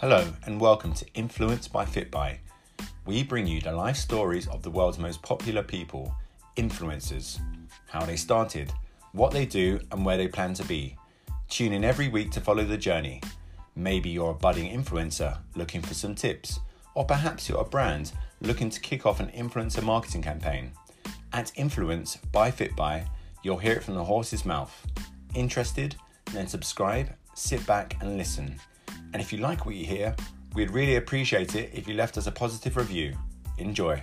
Hello and welcome to Influence by FitBy. We bring you the life stories of the world's most popular people, influencers, how they started, what they do, and where they plan to be. Tune in every week to follow the journey. Maybe you're a budding influencer looking for some tips, or perhaps you're a brand looking to kick off an influencer marketing campaign. At Influence by FitBy, you'll hear it from the horse's mouth. Interested? Then subscribe, sit back, and listen. And if you like what you hear, we'd really appreciate it if you left us a positive review. Enjoy.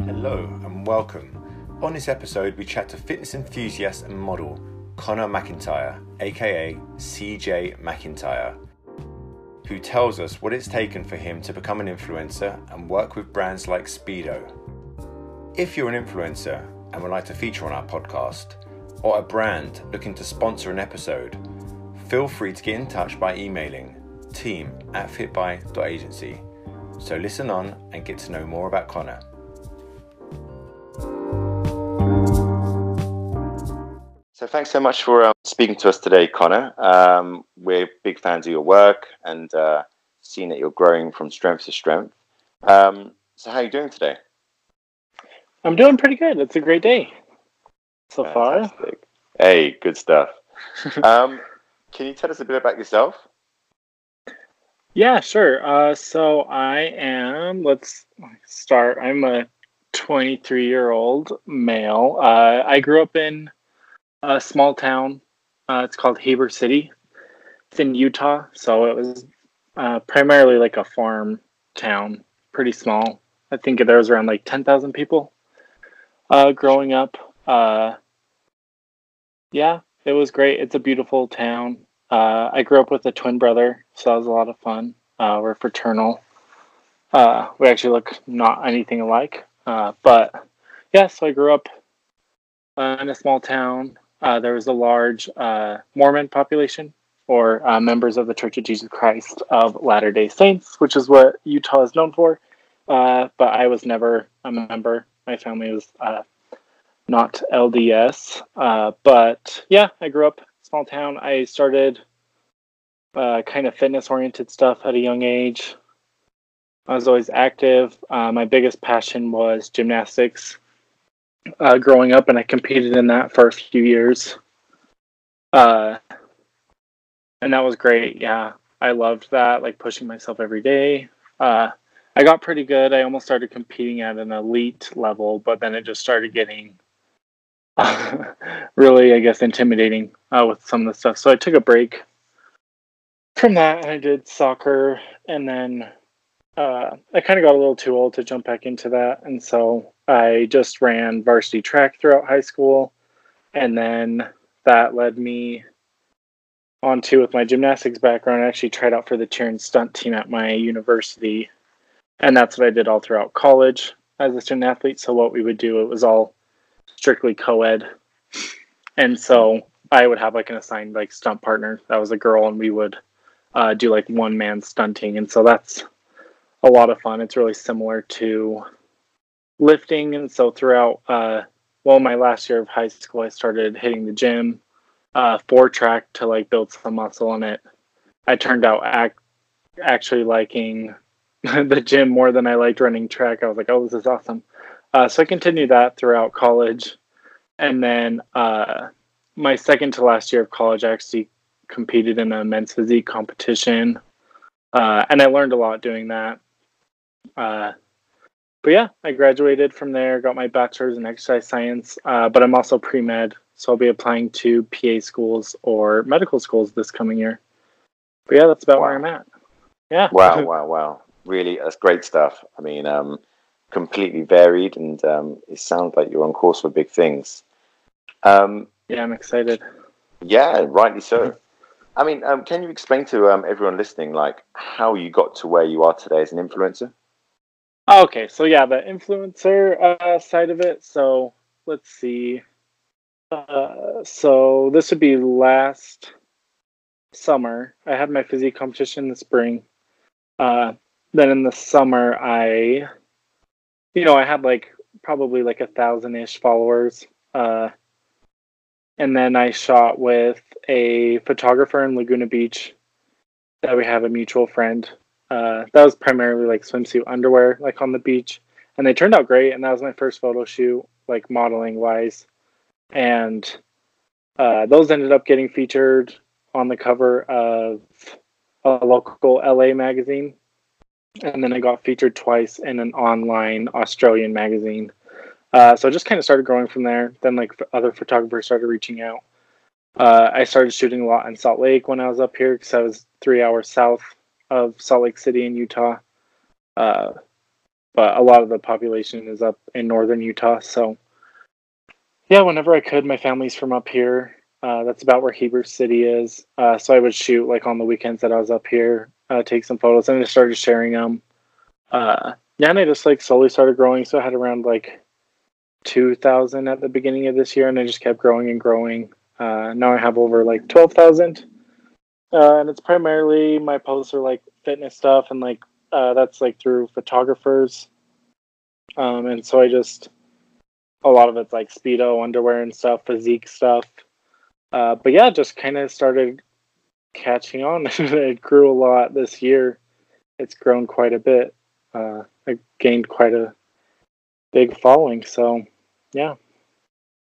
Hello and welcome. On this episode, we chat to fitness enthusiast and model Connor McIntyre, aka CJ McIntyre, who tells us what it's taken for him to become an influencer and work with brands like Speedo. If you're an influencer and would like to feature on our podcast, or a brand looking to sponsor an episode, feel free to get in touch by emailing team at fitby.agency. So listen on and get to know more about Connor. So thanks so much for um, speaking to us today, Connor. Um, we're big fans of your work and uh, seeing that you're growing from strength to strength. Um, so how are you doing today? I'm doing pretty good. It's a great day so Fantastic. far. Hey, good stuff. um, can you tell us a bit about yourself? Yeah, sure. Uh, so I am. Let's start. I'm a 23 year old male. Uh, I grew up in a small town. Uh, it's called Heber City. It's in Utah, so it was uh, primarily like a farm town, pretty small. I think there was around like 10,000 people uh, growing up. Uh, yeah, it was great. It's a beautiful town. Uh, I grew up with a twin brother, so that was a lot of fun. Uh, we're fraternal. We actually look not anything alike, but yeah. So I grew up in a small town. Uh, there was a large uh, Mormon population, or uh, members of the Church of Jesus Christ of Latter Day Saints, which is what Utah is known for. Uh, but I was never a member. My family was uh, not LDS. Uh, but yeah, I grew up small town. I started kind of fitness oriented stuff at a young age. I was always active. My biggest passion was gymnastics uh, growing up, and I competed in that for a few years. Uh, and that was great. Yeah, I loved that, like pushing myself every day. Uh, I got pretty good. I almost started competing at an elite level, but then it just started getting really, I guess, intimidating uh, with some of the stuff. So I took a break from that and I did soccer. And then uh, I kind of got a little too old to jump back into that. And so I just ran varsity track throughout high school. And then that led me on to with my gymnastics background. I actually tried out for the cheer and stunt team at my university and that's what I did all throughout college as a student athlete. So what we would do, it was all strictly co-ed, and so I would have like an assigned like stunt partner that was a girl, and we would uh, do like one man stunting, and so that's a lot of fun. It's really similar to lifting, and so throughout uh, well my last year of high school, I started hitting the gym uh, for track to like build some muscle in it. I turned out act actually liking the gym more than I liked running track. I was like, oh, this is awesome. Uh, so I continued that throughout college. And then uh, my second to last year of college, I actually competed in a men's physique competition. Uh, and I learned a lot doing that. Uh, but yeah, I graduated from there, got my bachelor's in exercise science, uh, but I'm also pre med. So I'll be applying to PA schools or medical schools this coming year. But yeah, that's about wow. where I'm at. Yeah. Wow, wow, wow really that's great stuff. I mean, um, completely varied, and um, it sounds like you're on course for big things. Um, yeah, I'm excited. Yeah, rightly so. I mean, um, can you explain to um, everyone listening, like, how you got to where you are today as an influencer? Okay, so yeah, the influencer uh, side of it. So let's see. Uh, so this would be last summer. I had my physique competition in the spring. Uh, then in the summer, I, you know, I had like probably like a thousand ish followers. Uh, and then I shot with a photographer in Laguna Beach that we have a mutual friend. Uh, that was primarily like swimsuit underwear, like on the beach, and they turned out great. And that was my first photo shoot, like modeling wise, and uh, those ended up getting featured on the cover of a local LA magazine, and then I got featured twice in an online Australian magazine. Uh, so I just kind of started growing from there. Then like other photographers started reaching out. Uh, I started shooting a lot in Salt Lake when I was up here because I was three hours south of Salt Lake City in Utah. Uh, but a lot of the population is up in northern Utah. So yeah, whenever I could, my family's from up here. Uh, that's about where Heber City is. Uh, so I would shoot like on the weekends that I was up here, uh, take some photos, and I started sharing them. Uh, yeah, and I just like slowly started growing. So I had around like 2,000 at the beginning of this year, and I just kept growing and growing. Uh, now I have over like 12,000. Uh, and it's primarily my posts are like fitness stuff, and like uh, that's like through photographers. Um, and so I just, a lot of it's like Speedo underwear and stuff, physique stuff. Uh, but yeah, just kind of started catching on. it grew a lot this year. It's grown quite a bit. Uh, I gained quite a big following. So, yeah.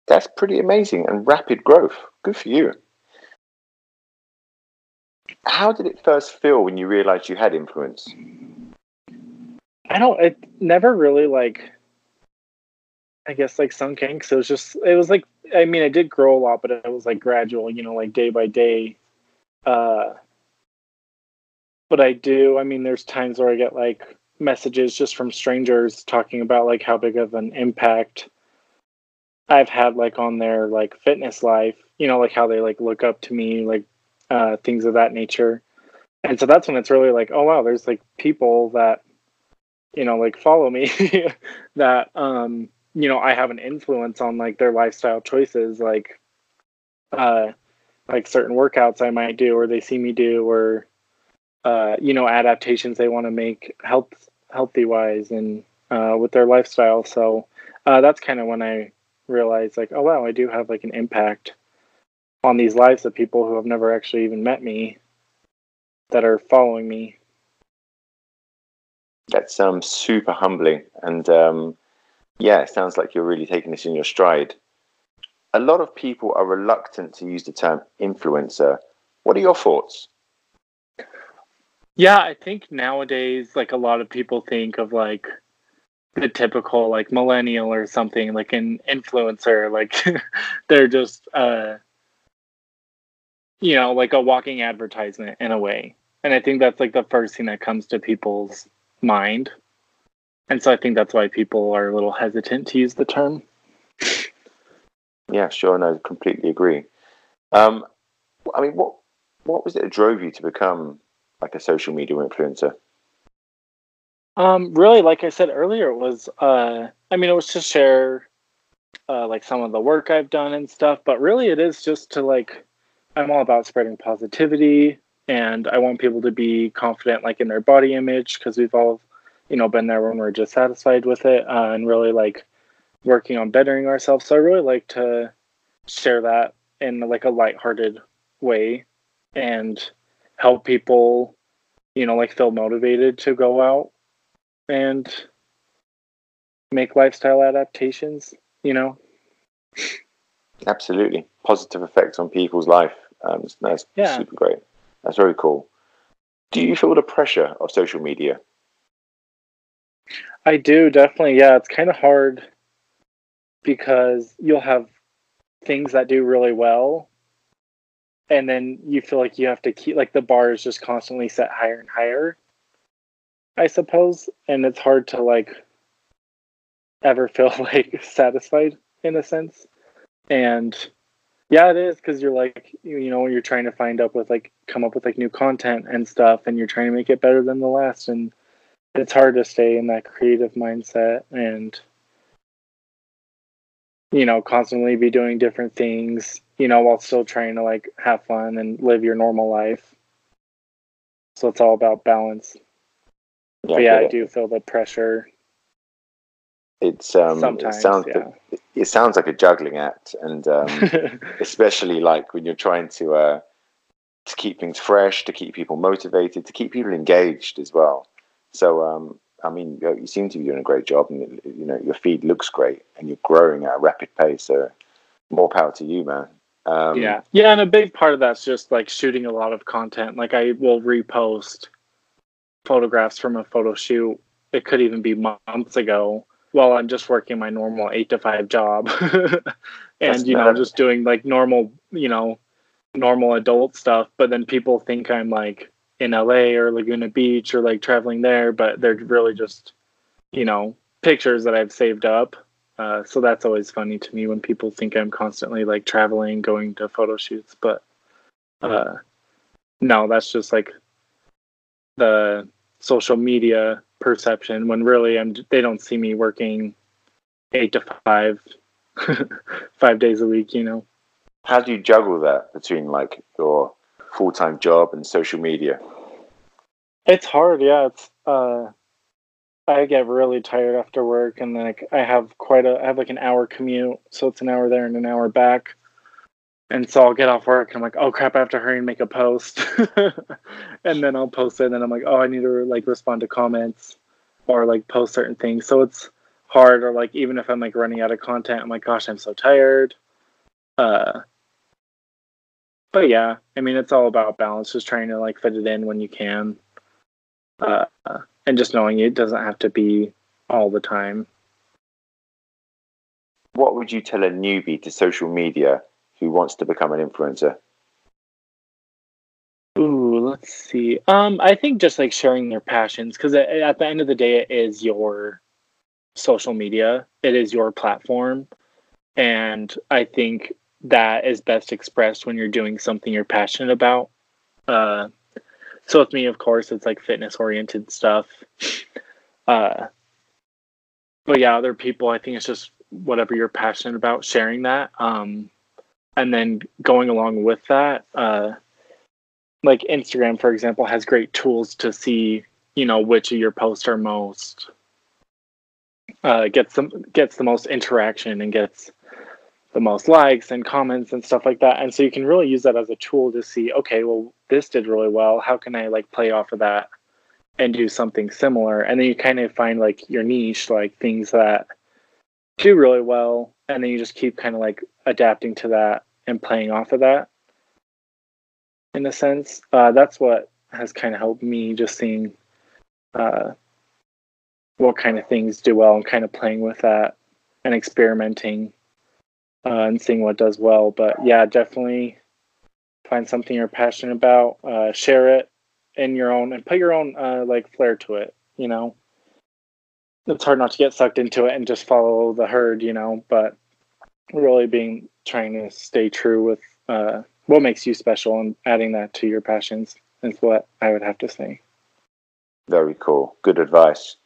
That's pretty amazing and rapid growth. Good for you. How did it first feel when you realized you had influence? I don't, it never really like, I guess like sunk in because it was just, it was like, I mean, I did grow a lot, but it was like gradual, you know, like day by day. Uh, but I do, I mean, there's times where I get like messages just from strangers talking about like how big of an impact I've had like on their like fitness life, you know, like how they like look up to me, like uh, things of that nature. And so that's when it's really like, oh wow, there's like people that, you know, like follow me that, um, you know, I have an influence on like their lifestyle choices, like, uh, like certain workouts I might do, or they see me do, or, uh, you know, adaptations they want to make health healthy wise and uh, with their lifestyle. So uh, that's kind of when I realized like, oh wow, I do have like an impact on these lives of people who have never actually even met me that are following me. That sounds super humbling, and um, yeah, it sounds like you're really taking this in your stride. A lot of people are reluctant to use the term influencer. What are your thoughts? Yeah, I think nowadays, like a lot of people think of like the typical like millennial or something like an influencer like they're just uh you know like a walking advertisement in a way. And i think that's like the first thing that comes to people's mind. And so i think that's why people are a little hesitant to use the term. Yeah sure. No completely agree. Um i mean what what was it that drove you to become like a social media influencer? Um, really, like I said earlier, it was uh, I mean, it was to share uh, like some of the work I've done and stuff, but really, it is just to like I'm all about spreading positivity, and I want people to be confident, like in their body image, because we've all, you know, been there when we're dissatisfied with it, uh, and really like working on bettering ourselves. So I really like to share that in like a lighthearted way, and help people, you know, like feel motivated to go out and make lifestyle adaptations, you know? Absolutely. Positive effects on people's life. Um, that's yeah. super great. That's very cool. Do you feel the pressure of social media? I do, definitely. Yeah, it's kind of hard because you'll have things that do really well and then you feel like you have to keep like the bar is just constantly set higher and higher I suppose, and it's hard to like ever feel like satisfied in a sense. And yeah, it is because you're like you know when you're trying to find up with like come up with like new content and stuff, and you're trying to make it better than the last, and it's hard to stay in that creative mindset and you know constantly be doing different things you know while still trying to like have fun and live your normal life. So it's all about balance. Yeah, but yeah, I, I do feel the pressure. It's um, Sometimes, it sounds yeah. it, it sounds like a juggling act, and um, especially like when you're trying to uh, to keep things fresh, to keep people motivated, to keep people engaged as well. So, um, I mean, you, you seem to be doing a great job, and you know your feed looks great, and you're growing at a rapid pace. So, more power to you, man. Um, yeah yeah and a big part of that's just like shooting a lot of content like i will repost photographs from a photo shoot it could even be months ago while i'm just working my normal eight to five job That's and you know just doing like normal you know normal adult stuff but then people think i'm like in la or laguna beach or like traveling there but they're really just you know pictures that i've saved up uh, so that's always funny to me when people think I'm constantly like traveling, going to photo shoots. But uh, no, that's just like the social media perception. When really, I'm they don't see me working eight to five, five days a week. You know. How do you juggle that between like your full time job and social media? It's hard, yeah. It's uh I get really tired after work and like I have quite a I have like an hour commute, so it's an hour there and an hour back. And so I'll get off work and I'm like, oh crap, I have to hurry and make a post. and then I'll post it and then I'm like, oh I need to like respond to comments or like post certain things. So it's hard or like even if I'm like running out of content, I'm like, gosh, I'm so tired. Uh but yeah, I mean it's all about balance, just trying to like fit it in when you can. Uh and just knowing it doesn't have to be all the time. What would you tell a newbie to social media who wants to become an influencer? Ooh, let's see. Um, I think just like sharing their passions, because at, the end of the day, it is your social media, it is your platform, and I think that is best expressed when you're doing something you're passionate about. Uh, so with me, of course, it's like fitness oriented stuff. Uh, but yeah, other people, I think it's just whatever you're passionate about, sharing that. Um, and then going along with that, uh, like Instagram, for example, has great tools to see, you know, which of your posts are most uh, gets some gets the most interaction and gets the most likes and comments and stuff like that. And so you can really use that as a tool to see, okay, well, this did really well. How can I like play off of that and do something similar? And then you kind of find like your niche, like things that do really well, and then you just keep kind of like adapting to that and playing off of that. In a sense, uh, that's what has kind of helped me just seeing uh, what kind of things do well and kind of playing with that and experimenting uh, and seeing what does well. But yeah, definitely find something you're passionate about, uh, share it in your own, and put your own uh, like flair to it. You know, it's hard not to get sucked into it and just follow the herd. You know, but really being trying to stay true with uh, what makes you special and adding that to your passions is what I would have to say. Very cool. Good advice.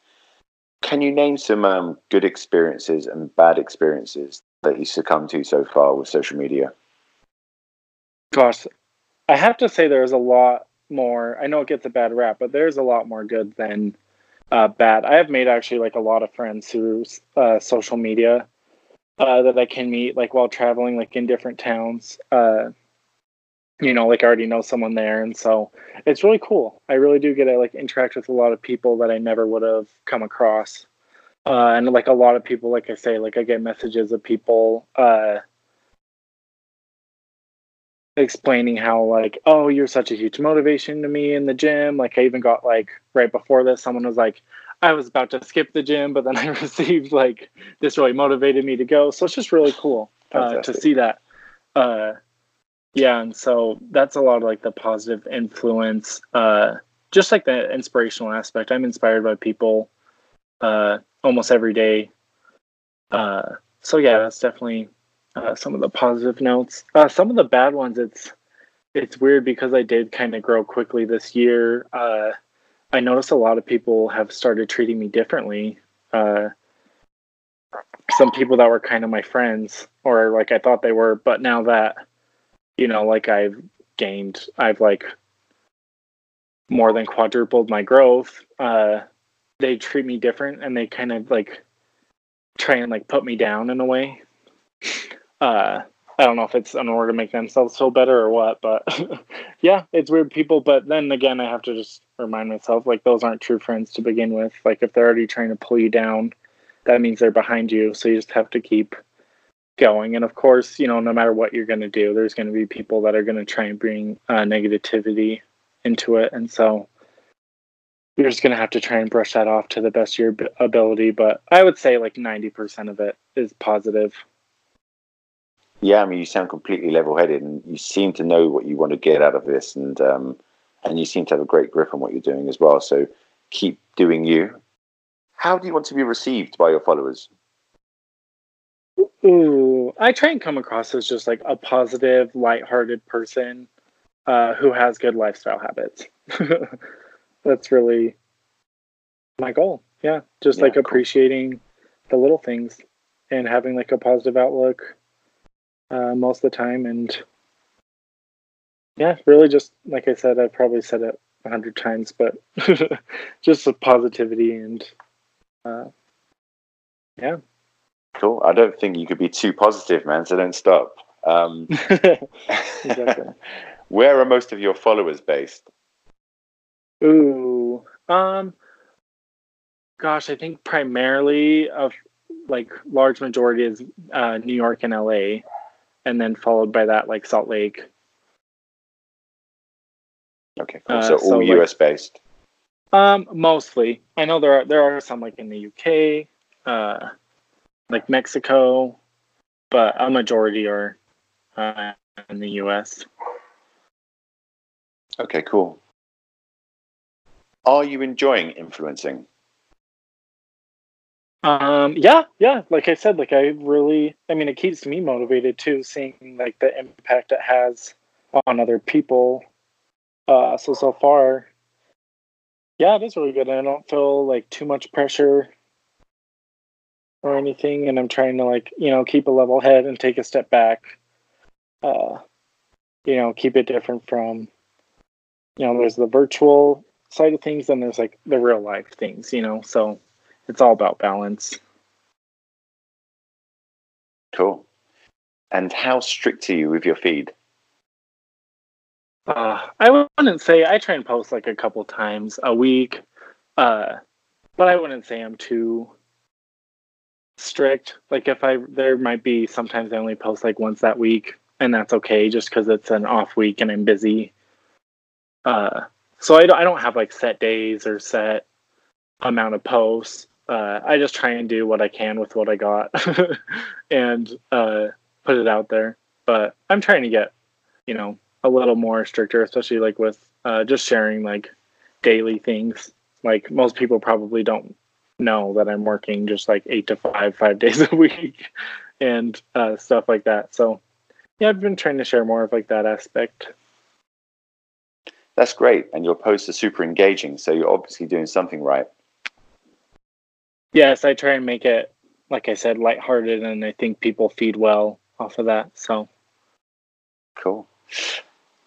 Can you name some um, good experiences and bad experiences that you succumbed to so far with social media? Gosh, I have to say there's a lot more. I know it gets a bad rap, but there's a lot more good than uh, bad. I have made actually like a lot of friends through uh, social media uh, that I can meet like while traveling, like in different towns. Uh, you know, like I already know someone there, and so it's really cool. I really do get to like interact with a lot of people that I never would have come across. Uh, and like a lot of people, like I say, like I get messages of people uh, explaining how like, oh, you're such a huge motivation to me in the gym. Like I even got like right before this, someone was like, I was about to skip the gym, but then I received like this really motivated me to go. So it's just really cool uh, to see that. Uh, yeah, and so that's a lot of like the positive influence, uh, just like the inspirational aspect. I'm inspired by people uh, almost every day. Uh, so yeah, that's definitely uh, some of the positive notes. Uh, some of the bad ones, it's it's weird because I did kind of grow quickly this year. I noticed a lot of people have started treating me differently. Uh, some people that were kind of my friends, or like I thought they were, but now that you know, like I've gained, I've like more than quadrupled my growth. Uh, they treat me different, and they kind of like try and like put me down in a way. Uh, I don't know if it's in order to make themselves feel better or what, but yeah, it's weird people. But then again, I have to just remind myself like those aren't true friends to begin with. Like if they're already trying to pull you down, that means they're behind you. So you just have to keep going. And of course, you know, no matter what you're going to do, there's going to be people that are going to try and bring uh, negativity into it. And so you're just going to have to try and brush that off to the best of your ability. But I would say like 90% of it is positive. Yeah, I mean, you sound completely level-headed, and you seem to know what you want to get out of this, and um, and you seem to have a great grip on what you're doing as well. So keep doing you. How do you want to be received by your followers? Ooh, I try and come across as just like a positive, light-hearted person uh, who has good lifestyle habits. That's really my goal. Yeah, just yeah, like cool. appreciating the little things and having like a positive outlook uh, most of the time, and yeah, really just like I said, I've probably said it a hundred times, but just the positivity and uh, yeah. Cool. I don't think you could be too positive, man. So don't stop. Um, where are most of your followers based? Ooh, um, gosh, I think primarily of like large majority is uh, New York and LA, and then followed by that like Salt Lake. Okay, cool. Uh, so uh, all so US like, based. Um, mostly. I know there are there are some like in the UK, uh, like Mexico, but a majority are uh, in the US. Okay, cool. Are you enjoying influencing? Um, yeah, yeah. Like I said, like I really, I mean, it keeps me motivated too, seeing like the impact it has on other people. Uh, so so far, yeah, it is really good. I don't feel like too much pressure or anything, and I'm trying to like you know keep a level head and take a step back. Uh, you know, keep it different from you know. There's the virtual side of things, and there's like the real life things. You know, so it's all about balance. Cool. And how strict are you with your feed? Uh, I wouldn't say I try and post like a couple times a week, uh, but I wouldn't say I'm too strict. Like if I there might be sometimes I only post like once that week, and that's okay just because it's an off week and I'm busy. Uh, so I don't, I don't have like set days or set amount of posts. Uh, I just try and do what I can with what I got and uh, put it out there. But I'm trying to get, you know, a little more stricter, especially like with uh, just sharing like daily things. Like most people probably don't know that I'm working just like eight to five, five days a week, and uh, stuff like that. So yeah, I've been trying to share more of like that aspect. That's great, and your posts are super engaging. So you're obviously doing something right. Yes, I try and make it, like I said, lighthearted, and I think people feed well off of that. So cool.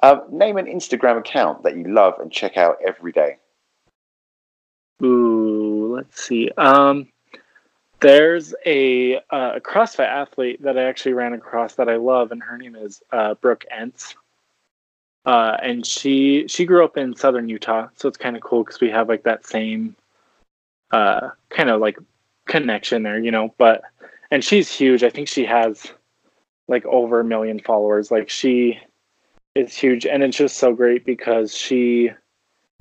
Uh, name an Instagram account that you love and check out every day. Ooh, let's see. Um, there's a, uh, a CrossFit athlete that I actually ran across that I love, and her name is uh, Brooke Ence. Uh, and she she grew up in southern Utah, so it's kind of cool because we have like that same uh, kind of like connection there, you know. But and she's huge. I think she has like over a million followers. Like she is huge and it's just so great because she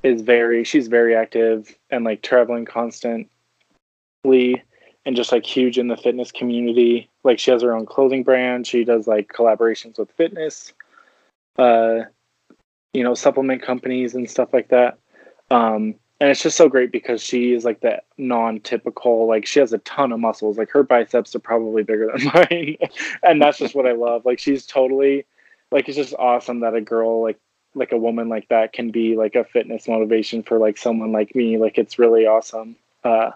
is very she's very active and like traveling constantly and just like huge in the fitness community like she has her own clothing brand she does like collaborations with fitness uh you know supplement companies and stuff like that um and it's just so great because she is like that non-typical like she has a ton of muscles. Like her biceps are probably bigger than mine. And that's just what i love. Like she's totally like it's just awesome that a girl like like a woman like that can be like a fitness motivation for like someone like me. Like it's really awesome. Uh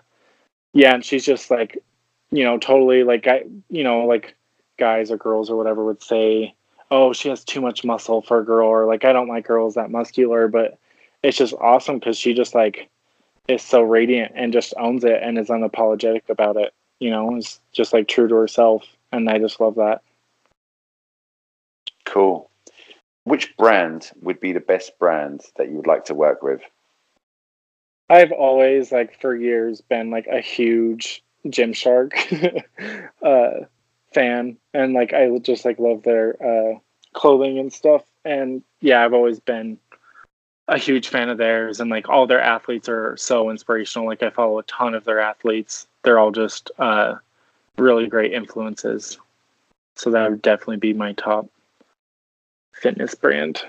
yeah and she's just like you know totally like i you know like guys or girls or whatever would say oh she has too much muscle for a girl or like i don't like girls that muscular but it's just awesome because she just like is so radiant and just owns it and is unapologetic about it you know, is just like true to herself. And I just love that. Cool. Which brand would be the best brand that you would like to work with? I've always, like, for years been like a huge Gymshark uh, fan. And like, I just like love their uh, clothing and stuff. And yeah, I've always been a huge fan of theirs and like all their athletes are so inspirational. Like i follow a ton of their athletes. They're all just uh, really great influences. So that would definitely be my top fitness brand.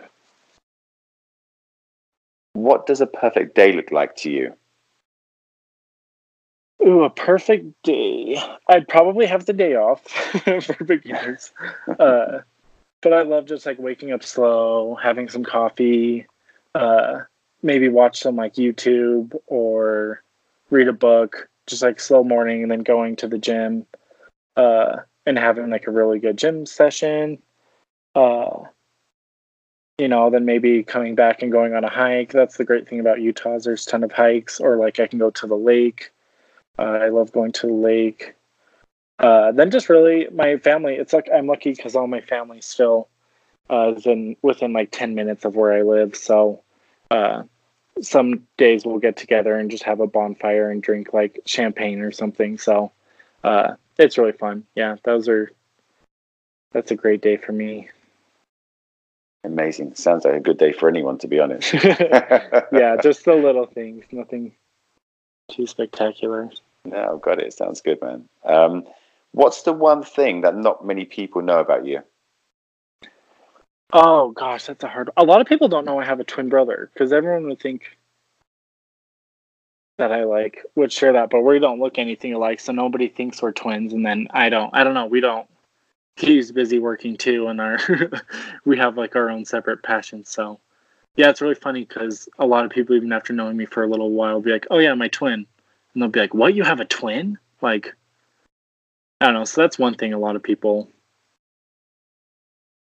What does a perfect day look like to you? Ooh, a perfect day. I'd probably have the day off for beginners. uh, but I love just like waking up slow, having some coffee, uh, maybe watch some like YouTube or read a book, just like slow morning, and then going to the gym uh, and having like a really good gym session. Uh, you know, then maybe coming back and going on a hike. That's the great thing about Utah is there's a ton of hikes, or like I can go to the lake. Uh, I love going to the lake. Uh, then just really my family. It's like I'm lucky because all my family still uh, is in within like ten minutes of where I live. So uh, some days we'll get together and just have a bonfire and drink like champagne or something. So uh, it's really fun. Yeah, those are that's a great day for me. Amazing. Sounds like a good day for anyone, to be honest. yeah, just the little things, nothing too spectacular. No, got it. Sounds good, man. Um, what's the one thing that not many people know about you? Oh gosh, that's a hard. A lot of people don't know I have a twin brother because everyone would think that I like would share that, but we don't look anything alike, so nobody thinks we're twins. And then I don't. I don't know. We don't. He's busy working too, and our we have like our own separate passions. So yeah, it's really funny because a lot of people, even after knowing me for a little while, be like, "Oh yeah, my twin," and they'll be like, "What? You have a twin?" Like I don't know. So that's one thing a lot of people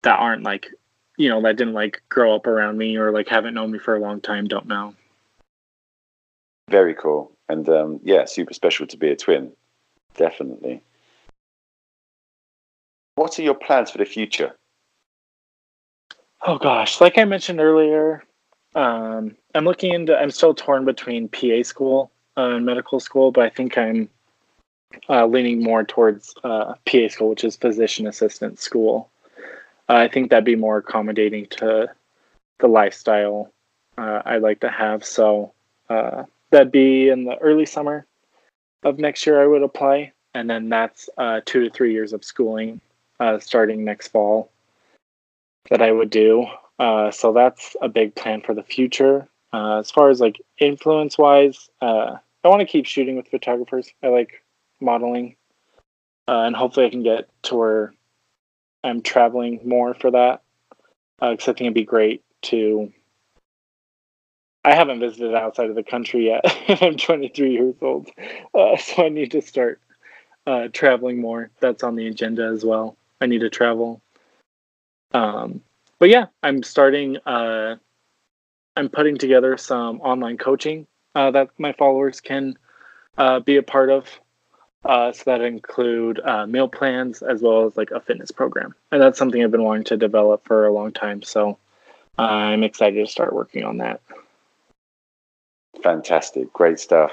that aren't like you know that didn't like grow up around me or like haven't known me for a long time don't know. Very cool. And um, yeah super special to be a twin. Definitely. What are your plans for the future? Oh gosh. Like i mentioned earlier um, i'm looking into i'm still torn between pa school uh, and medical school but i think i'm uh, leaning more towards uh, pa school which is physician assistant school I think that'd be more accommodating to the lifestyle uh, I like to have. So uh, that'd be in the early summer of next year. I would apply, and then that's uh, two to three years of schooling uh, starting next fall that I would do. Uh, so that's a big plan for the future. Uh, as far as like influence wise, I want to keep shooting with photographers. I like modeling, and hopefully I can get to where I'm traveling more for that because uh, I think it'd be great to. I haven't visited outside of the country yet. I'm 23 years old, uh, so I need to start uh, traveling more. That's on the agenda as well. I need to travel. Um, but yeah, I'm starting. Uh, I'm putting together some online coaching uh, that my followers can uh, be a part of. Uh, so that include uh, meal plans as well as like a fitness program, and that's something I've been wanting to develop for a long time. So I'm excited to start working on that. Fantastic, great stuff.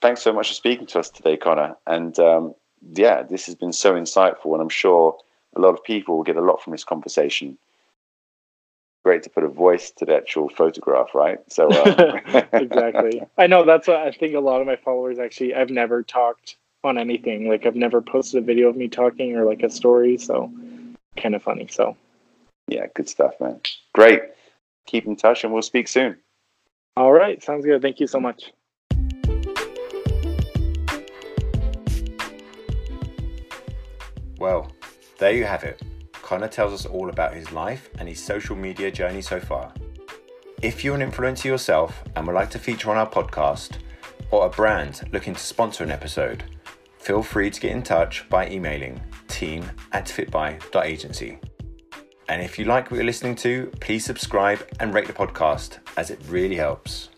Thanks so much for speaking to us today, Connor. And um, yeah, this has been so insightful, and I'm sure a lot of people will get a lot from this conversation great to put a voice to the actual photograph, right? So um. exactly. I know that's what I think. A lot of my followers actually, I've never talked on anything. Like I've never posted a video of me talking or like a story. So kind of funny. So yeah, good stuff, man. Great. Keep in touch, and we'll speak soon. All right, sounds good. Thank you so much. Well, there you have it. Connor tells us all about his life and his social media journey so far. If you're an influencer yourself and would like to feature on our podcast, or a brand looking to sponsor an episode, feel free to get in touch by emailing team at fitby.agency. And if you like what you're listening to, please subscribe and rate the podcast as it really helps.